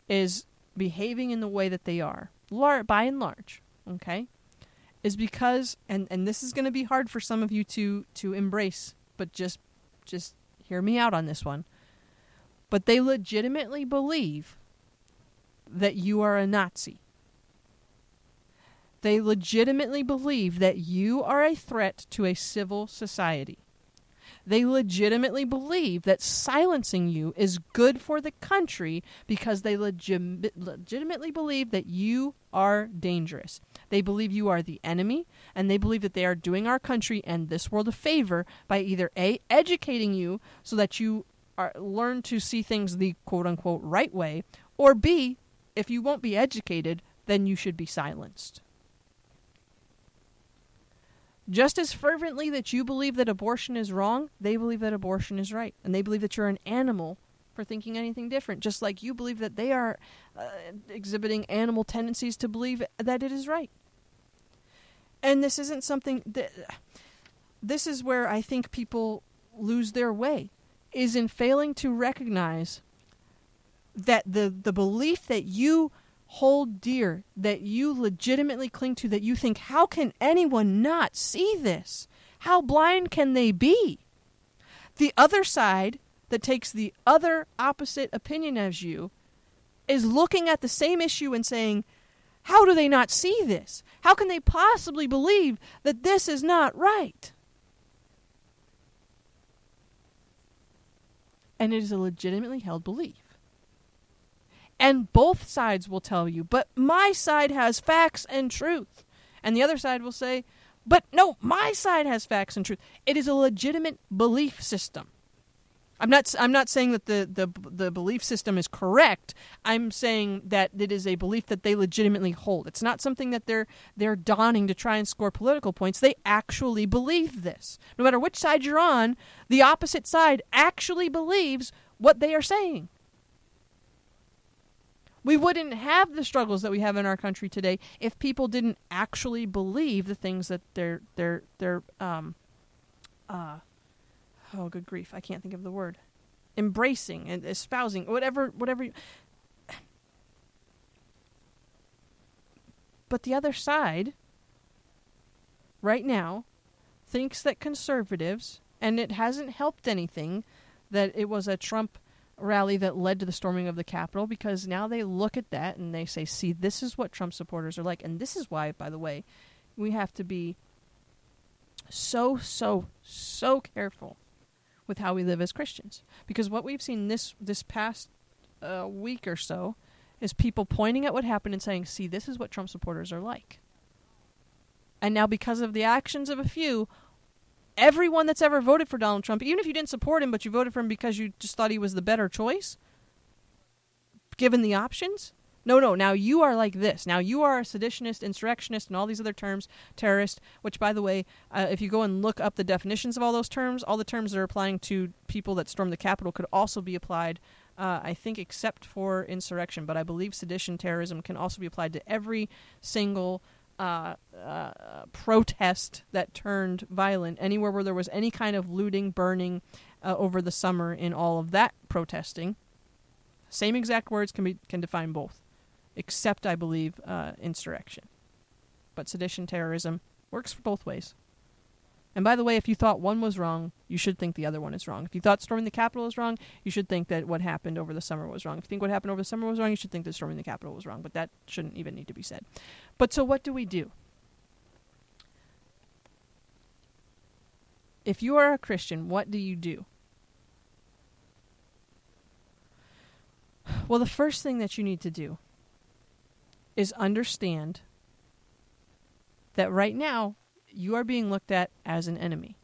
S3: is behaving in the way that they are, lar- by and large, okay, is because and and this is going to be hard for some of you to to embrace, but just just hear me out on this one. But they legitimately believe that you are a Nazi. They legitimately believe that you are a threat to a civil society. They legitimately believe that silencing you is good for the country because they legit- legitimately believe that you are dangerous. They believe you are the enemy, and they believe that they are doing our country and this world a favor by either A, educating you so that you are, learn to see things the quote unquote right way, or B, if you won't be educated, then you should be silenced. Just as fervently that you believe that abortion is wrong, they believe that abortion is right. And they believe that you're an animal for thinking anything different, just like you believe that they are uh, exhibiting animal tendencies to believe that it is right. And this isn't something that. This is where I think people lose their way, is in failing to recognize that the, the belief that you hold dear, that you legitimately cling to, that you think, how can anyone not see this? How blind can they be? The other side that takes the other opposite opinion as you is looking at the same issue and saying, how do they not see this? How can they possibly believe that this is not right? And it is a legitimately held belief. And both sides will tell you, but my side has facts and truth. And the other side will say, but no, my side has facts and truth. It is a legitimate belief system. I'm not. I'm not saying that the, the the belief system is correct. I'm saying that it is a belief that they legitimately hold. It's not something that they're they're donning to try and score political points. They actually believe this. No matter which side you're on, the opposite side actually believes what they are saying. We wouldn't have the struggles that we have in our country today if people didn't actually believe the things that they're they're they're um uh oh good grief. I can't think of the word. Embracing and espousing whatever whatever you, but the other side right now thinks that conservatives and it hasn't helped anything that it was a Trump rally that led to the storming of the Capitol because now they look at that and they say, see, this is what Trump supporters are like. And this is why, by the way, we have to be so, so, so careful with how we live as Christians. Because what we've seen this, this past uh, week or so is people pointing at what happened and saying, see, this is what Trump supporters are like. And now, because of the actions of a few, everyone that's ever voted for Donald Trump, even if you didn't support him, but you voted for him because you just thought he was the better choice, given the options. No, no. Now you are like this. Now you are a seditionist, insurrectionist, and all these other terms, terrorist. Which, by the way, uh, if you go and look up the definitions of all those terms, all the terms that are applying to people that stormed the Capitol could also be applied. Uh, I think, except for insurrection, but I believe sedition, terrorism can also be applied to every single uh, uh, protest that turned violent, anywhere where there was any kind of looting, burning uh, over the summer in all of that protesting. Same exact words can be can define both, except I believe uh, insurrection. But sedition, terrorism works both ways. And by the way, if you thought one was wrong, you should think the other one is wrong. If you thought storming the Capitol was wrong, you should think that what happened over the summer was wrong. If you think what happened over the summer was wrong, you should think that storming the Capitol was wrong. But that shouldn't even need to be said. But so what do we do? If you are a Christian, what do you do? Well, the first thing that you need to do is understand that right now you are being looked at as an enemy.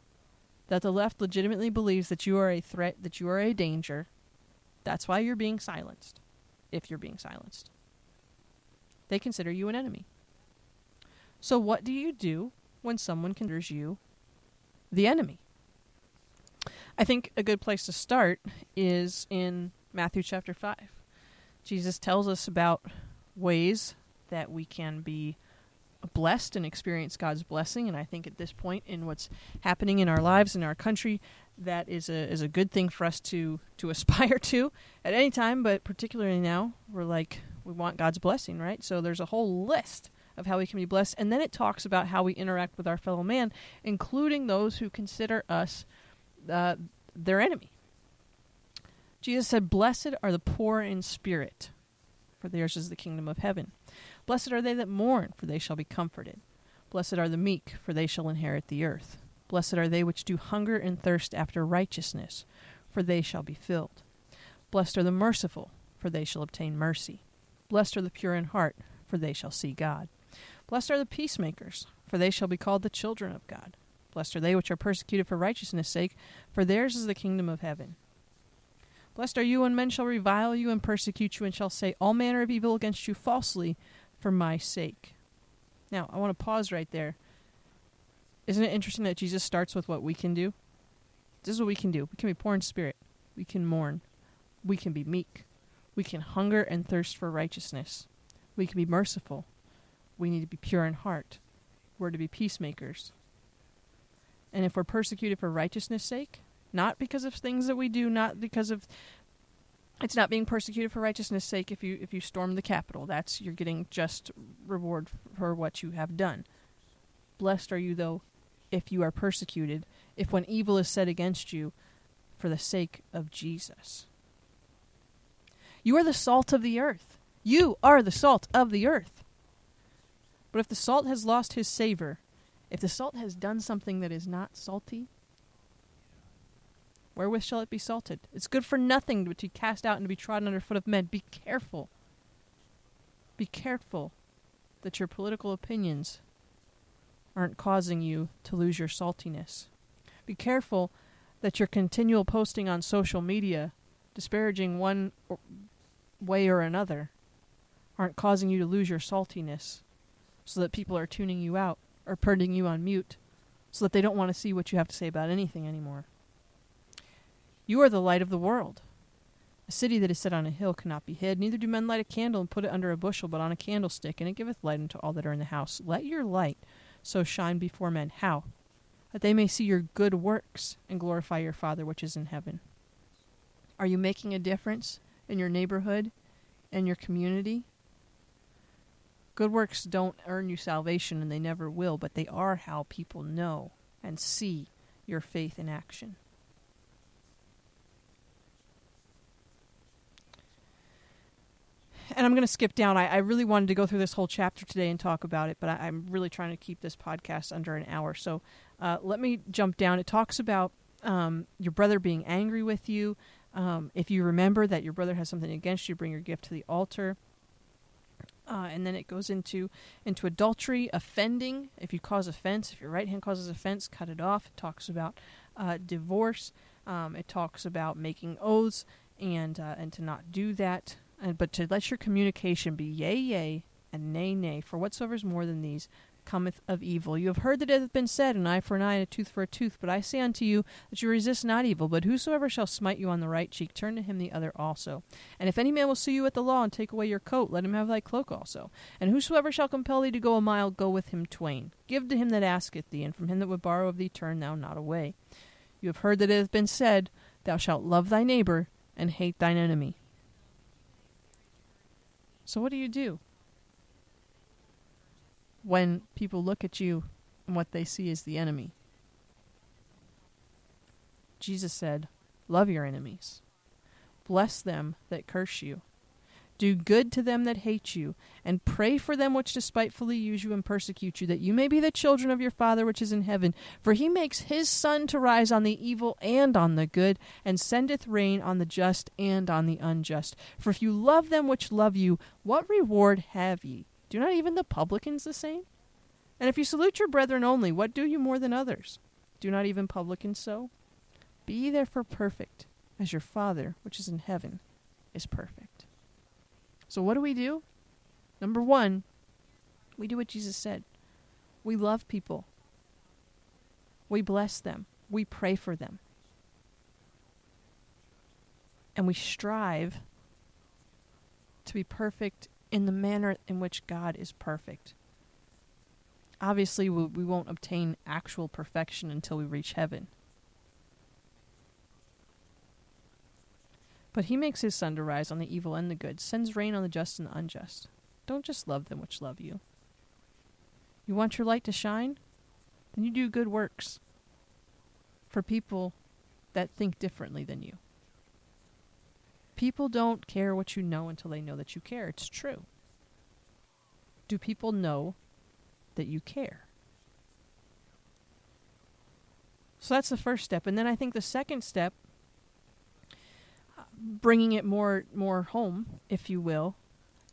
S3: That the left legitimately believes that you are a threat, that you are a danger. That's why you're being silenced, if you're being silenced. They consider you an enemy. So, what do you do when someone considers you the enemy? I think a good place to start is in Matthew chapter 5. Jesus tells us about ways that we can be blessed and experience God's blessing. And I think at this point in what's happening in our lives in our country, that is a is a good thing for us to to [LAUGHS] aspire to at any time, but particularly now, we're like we want God's blessing, right? So there's a whole list of how we can be blessed, and then it talks about how we interact with our fellow man, including those who consider us uh, their enemy. Jesus said, "Blessed are the poor in spirit, for theirs is the kingdom of heaven." Blessed are they that mourn, for they shall be comforted. Blessed are the meek, for they shall inherit the earth. Blessed are they which do hunger and thirst after righteousness, for they shall be filled. Blessed are the merciful, for they shall obtain mercy. Blessed are the pure in heart, for they shall see God. Blessed are the peacemakers, for they shall be called the children of God. Blessed are they which are persecuted for righteousness' sake, for theirs is the kingdom of heaven. Blessed are you when men shall revile you and persecute you, and shall say all manner of evil against you falsely for my sake. Now, I want to pause right there. Isn't it interesting that Jesus starts with what we can do? This is what we can do. We can be poor in spirit. We can mourn. We can be meek. We can hunger and thirst for righteousness. We can be merciful. We need to be pure in heart. We're to be peacemakers. And if we're persecuted for righteousness' sake, not because of things that we do, not because of it's not being persecuted for righteousness' sake if you if you storm the Capitol. That's you're getting just reward for what you have done. Blessed are you though if you are persecuted, if when evil is said against you for the sake of Jesus. You are the salt of the earth. You are the salt of the earth. But if the salt has lost his savor, if the salt has done something that is not salty, Wherewith shall it be salted? It's good for nothing but to be cast out and to be trodden under foot of men. Be careful. Be careful that your political opinions aren't causing you to lose your saltiness. Be careful that your continual posting on social media, disparaging one way or another, aren't causing you to lose your saltiness so that people are tuning you out or putting you on mute so that they don't want to see what you have to say about anything anymore. You are the light of the world. A city that is set on a hill cannot be hid, neither do men light a candle and put it under a bushel, but on a candlestick, and it giveth light unto all that are in the house. Let your light so shine before men. How? That they may see your good works and glorify your Father which is in heaven. Are you making a difference in your neighborhood and your community? Good works don't earn you salvation, and they never will, but they are how people know and see your faith in action. And I'm going to skip down. I, I, really wanted to go through this whole chapter today and talk about it, but I, am really trying to keep this podcast under an hour. So uh, let me jump down. It talks about um, your brother being angry with you. Um, if you remember that your brother has something against you, bring your gift to the altar. Uh, and then it goes into into adultery, offending. If you cause offense, if your right hand causes offense, cut it off. It talks about uh, divorce. Um, it talks about making oaths and uh, and to not do that and but to let your communication be yea, yea, and nay, nay, for whatsoever is more than these cometh of evil. You have heard that it hath been said, an eye for an eye, and a tooth for a tooth. But I say unto you that you resist not evil, but whosoever shall smite you on the right cheek, turn to him the other also. And if any man will sue you at the law and take away your coat, let him have thy cloak also. And whosoever shall compel thee to go a mile, go with him twain. Give to him that asketh thee, and from him that would borrow of thee, turn thou not away. You have heard that it hath been said, Thou shalt love thy neighbor and hate thine enemy. So what do you do when people look at you and what they see is the enemy? Jesus said, Love your enemies. Bless them that curse you. Do good to them that hate you, and pray for them which despitefully use you and persecute you, that you may be the children of your Father which is in heaven. For he makes his sun to rise on the evil and on the good, and sendeth rain on the just and on the unjust. For if you love them which love you, what reward have ye? Do not even the publicans the same? And if you salute your brethren only, what do you more than others? Do not even publicans so? Be therefore perfect, as your Father, which is in heaven, is perfect. So what do we do? Number one, we do what Jesus said. We love people. We bless them. We pray for them. And we strive to be perfect in the manner in which God is perfect. Obviously, we, won't obtain actual perfection until we reach heaven. But he makes his sun to rise on the evil and the good, sends rain on the just and the unjust. Don't just love them which love you. You want your light to shine? Then you do good works for people that think differently than you. People don't care what you know until they know that you care. It's true. Do people know that you care? So that's the first step. And then I think the second step, bringing it more more home, if you will,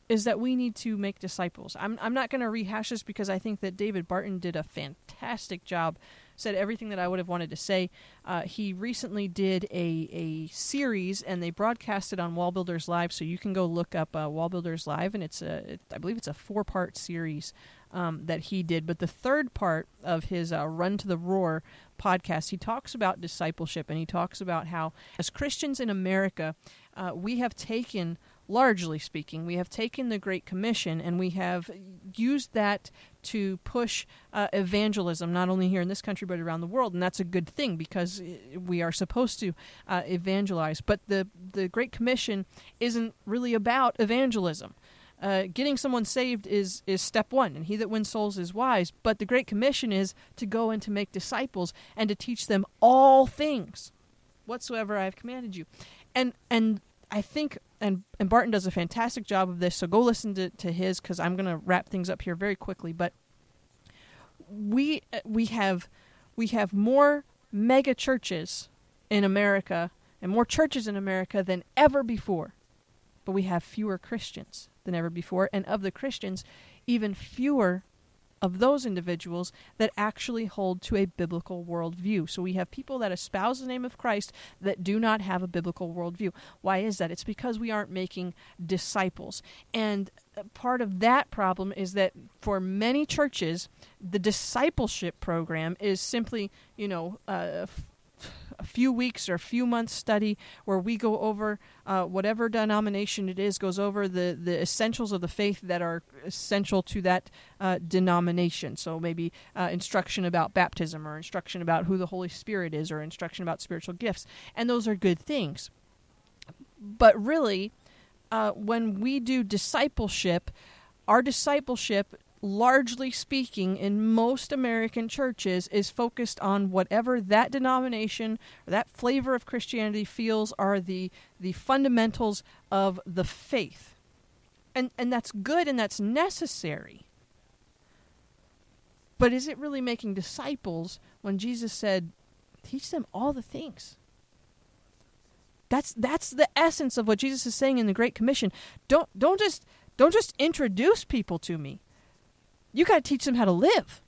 S3: is that we need to make disciples. I'm I'm not going to rehash this because I think that David Barton did a fantastic job said everything that I would have wanted to say. Uh, he recently did a, a series, and they broadcast it on WallBuilders Live, so you can go look up uh, WallBuilders Live, and it's a, it, I believe it's a four part series um, that he did. But the third part of his uh, Run to the Roar podcast, he talks about discipleship, and he talks about how, as Christians in America, uh, we have taken largely speaking, we have taken the Great Commission and we have used that to push uh, evangelism, not only here in this country but around the world, and that's a good thing because uh, we are supposed to uh, evangelize. But the the Great Commission isn't really about evangelism. Uh, getting someone saved is is step one, and he that wins souls is wise. But the Great Commission is to go and to make disciples and to teach them all things whatsoever I have commanded you. And and I think and and Barton does a fantastic job of this. So go listen to, to his because I'm going to wrap things up here very quickly. But we we have we have more mega churches in America and more churches in America than ever before, but we have fewer Christians than ever before, and of the Christians, even fewer of those individuals that actually hold to a biblical worldview. So we have people that espouse the name of Christ that do not have a biblical worldview. Why is that? It's because we aren't making disciples. And part of that problem is that for many churches, the discipleship program is simply, you know, uh, a few weeks or a few months study where we go over uh, whatever denomination it is goes over the, the essentials of the faith that are essential to that uh, denomination. So maybe uh, instruction about baptism or instruction about who the holy spirit is or instruction about spiritual gifts. And those are good things. But really uh, when we do discipleship our discipleship largely speaking, in most American churches, is focused on whatever that denomination or that flavor of Christianity feels are the the fundamentals of the faith. And and that's good and that's necessary. But is it really making disciples when Jesus said, teach them all the things? That's that's the essence of what Jesus is saying in the Great Commission. Don't don't just don't just introduce people to me. You got to teach them how to live.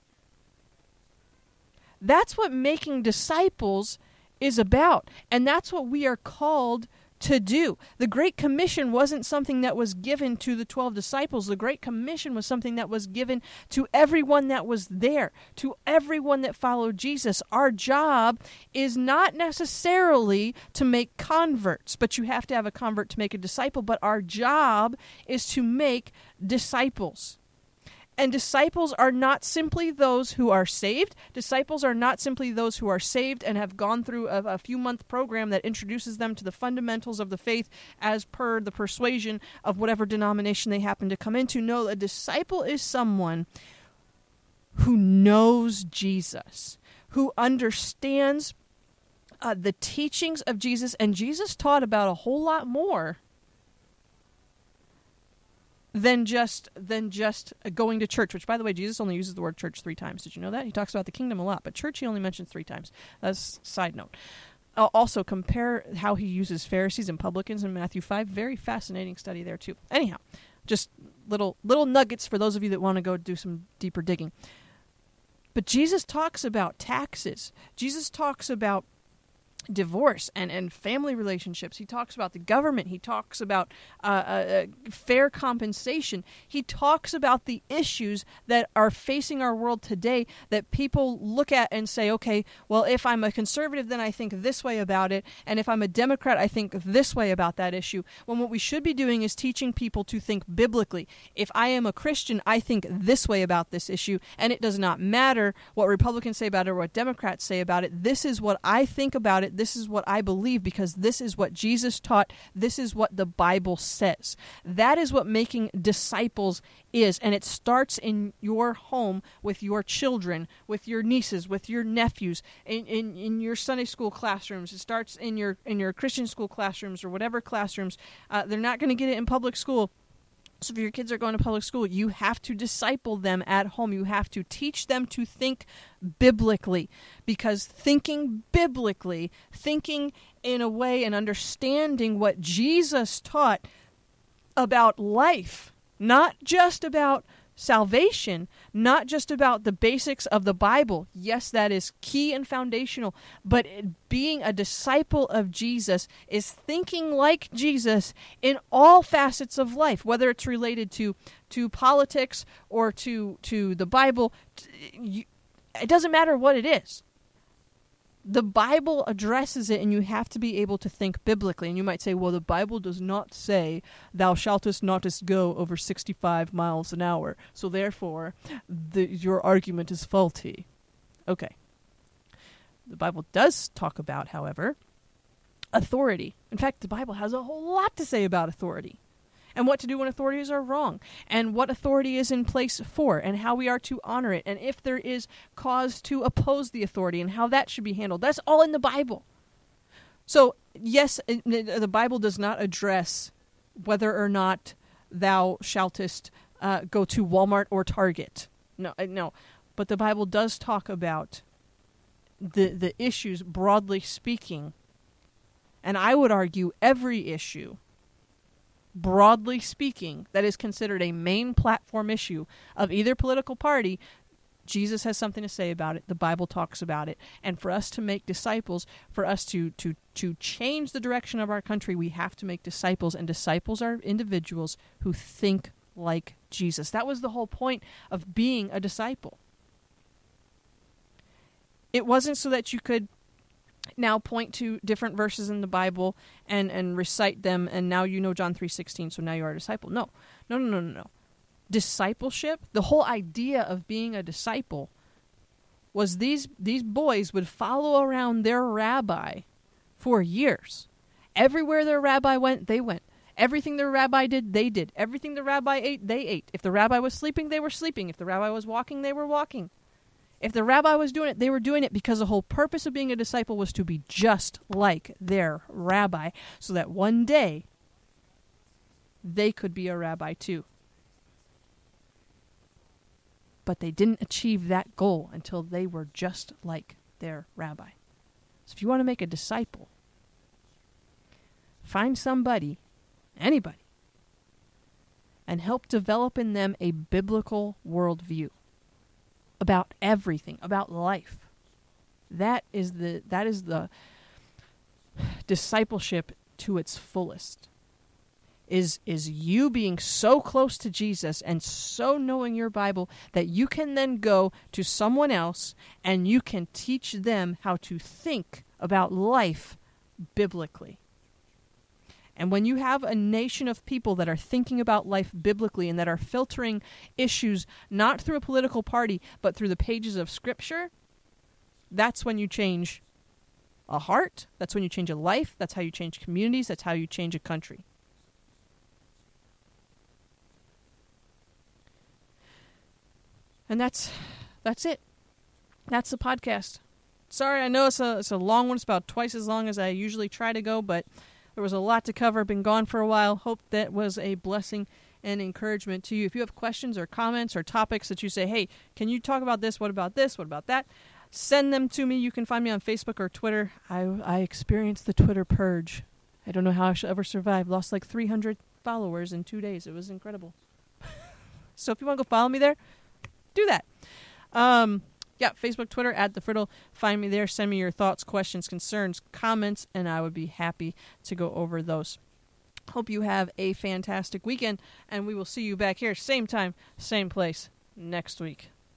S3: That's what making disciples is about. And that's what we are called to do. The Great Commission wasn't something that was given to the 12 disciples. The Great Commission was something that was given to everyone that was there, to everyone that followed Jesus. Our job is not necessarily to make converts, but you have to have a convert to make a disciple. But our job is to make disciples. And disciples are not simply those who are saved. Disciples are not simply those who are saved and have gone through a, a, few month program that introduces them to the fundamentals of the faith as per the persuasion of whatever denomination they happen to come into. No, a disciple is someone who knows Jesus, who understands uh, the teachings of Jesus. And Jesus taught about a whole lot more than just than just going to church. Which, by the way, Jesus only uses the word church three times. Did you know that? He talks about the kingdom a lot, but church he only mentions three times. That's side note. also, compare how he uses Pharisees and publicans in Matthew five. Very fascinating study there too. Anyhow, Just little little nuggets for those of you that want to go do some deeper digging. But Jesus talks about taxes. Jesus talks about divorce and, and family relationships. He talks about the government. He talks about uh, uh, uh, fair compensation. He talks about the issues that are facing our world today that people look at and say, okay, well, if I'm a conservative, then I think this way about it. And if I'm a Democrat, I think this way about that issue. When what we should be doing is teaching people to think biblically. If I am a Christian, I think this way about this issue. And it does not matter what Republicans say about it or what Democrats say about it. This is what I think about it this is what I believe because this is what Jesus taught. This is what the Bible says. That is what making disciples is. And it starts in your home with your children, with your nieces, with your nephews, in, in, in your Sunday school classrooms. It starts in your in your Christian school classrooms or whatever classrooms. Uh, they're not going to get it in public school so if your kids are going to public school, you have to disciple them at home. You have to teach them to think biblically because thinking biblically, thinking in a way and understanding what Jesus taught about life, not just about salvation, not just about the basics of the Bible. Yes, that is key and foundational, but being a disciple of Jesus is thinking like Jesus in all facets of life, whether it's related to to politics or to to the Bible. It doesn't matter what it is the Bible addresses it, and you have to be able to think biblically. And you might say, well, the Bible does not say, thou shalt not go over 65 miles an hour. So therefore, the, your argument is faulty. Okay. The Bible does talk about, however, authority. In fact, the Bible has a whole lot to say about authority and what to do when authorities are wrong, and what authority is in place for, and how we are to honor it, and if there is cause to oppose the authority, and how that should be handled. That's all in the Bible. So, yes, the Bible does not address whether or not thou shaltest uh, go to Walmart or Target. No, uh, no. But the Bible does talk about the the issues broadly speaking. And I would argue every issue broadly speaking, that is considered a main platform issue of either political party, Jesus has something to say about it. The Bible talks about it. And for us to make disciples, for us to, to, to change the direction of our country, we have to make disciples. And disciples are individuals who think like Jesus. That was the whole point of being a disciple. It wasn't so that you could now point to different verses in the Bible and and recite them and now you know John 3:16 so now you are a disciple. No. No, no, no, no, no. Discipleship, the whole idea of being a disciple was these these boys would follow around their rabbi for years. Everywhere their rabbi went, they went. Everything their rabbi did, they did. Everything the rabbi ate, they ate. If the rabbi was sleeping, they were sleeping. If the rabbi was walking, they were walking. If the rabbi was doing it, they were doing it because the whole purpose of being a disciple was to be just like their rabbi, so that one day they could be a rabbi too. But they didn't achieve that goal until they were just like their rabbi. So if you want to make a disciple, find somebody, anybody, and help develop in them a biblical worldview about everything, about life. That is the that is the discipleship to its fullest. Is is you being so close to Jesus and so knowing your Bible that you can then go to someone else and you can teach them how to think about life biblically. And when you have a nation of people that are thinking about life biblically and that are filtering issues not through a political party, but through the pages of Scripture, that's when you change a heart. That's when you change a life. That's how you change communities. That's how you change a country. And that's that's it. That's the podcast. Sorry, I know it's a it's a long one. It's about twice as long as I usually try to go, but there was a lot to cover, been gone for a while. Hope that was a blessing and encouragement to you. If you have questions or comments or topics that you say, hey, can you talk about this? What about this? What about that? Send them to me. You can find me on Facebook or Twitter. I, I experienced the Twitter purge. I don't know how I shall ever survive. Lost like 300 followers in two days. It was incredible. [LAUGHS] so if you want to go follow me there, do that. Um, yeah, Facebook, Twitter, at the Friddle. Find me there. Send me your thoughts, questions, concerns, comments, and I would be happy to go over those. Hope you have a fantastic weekend, and we will see you back here, same time, same place, next week.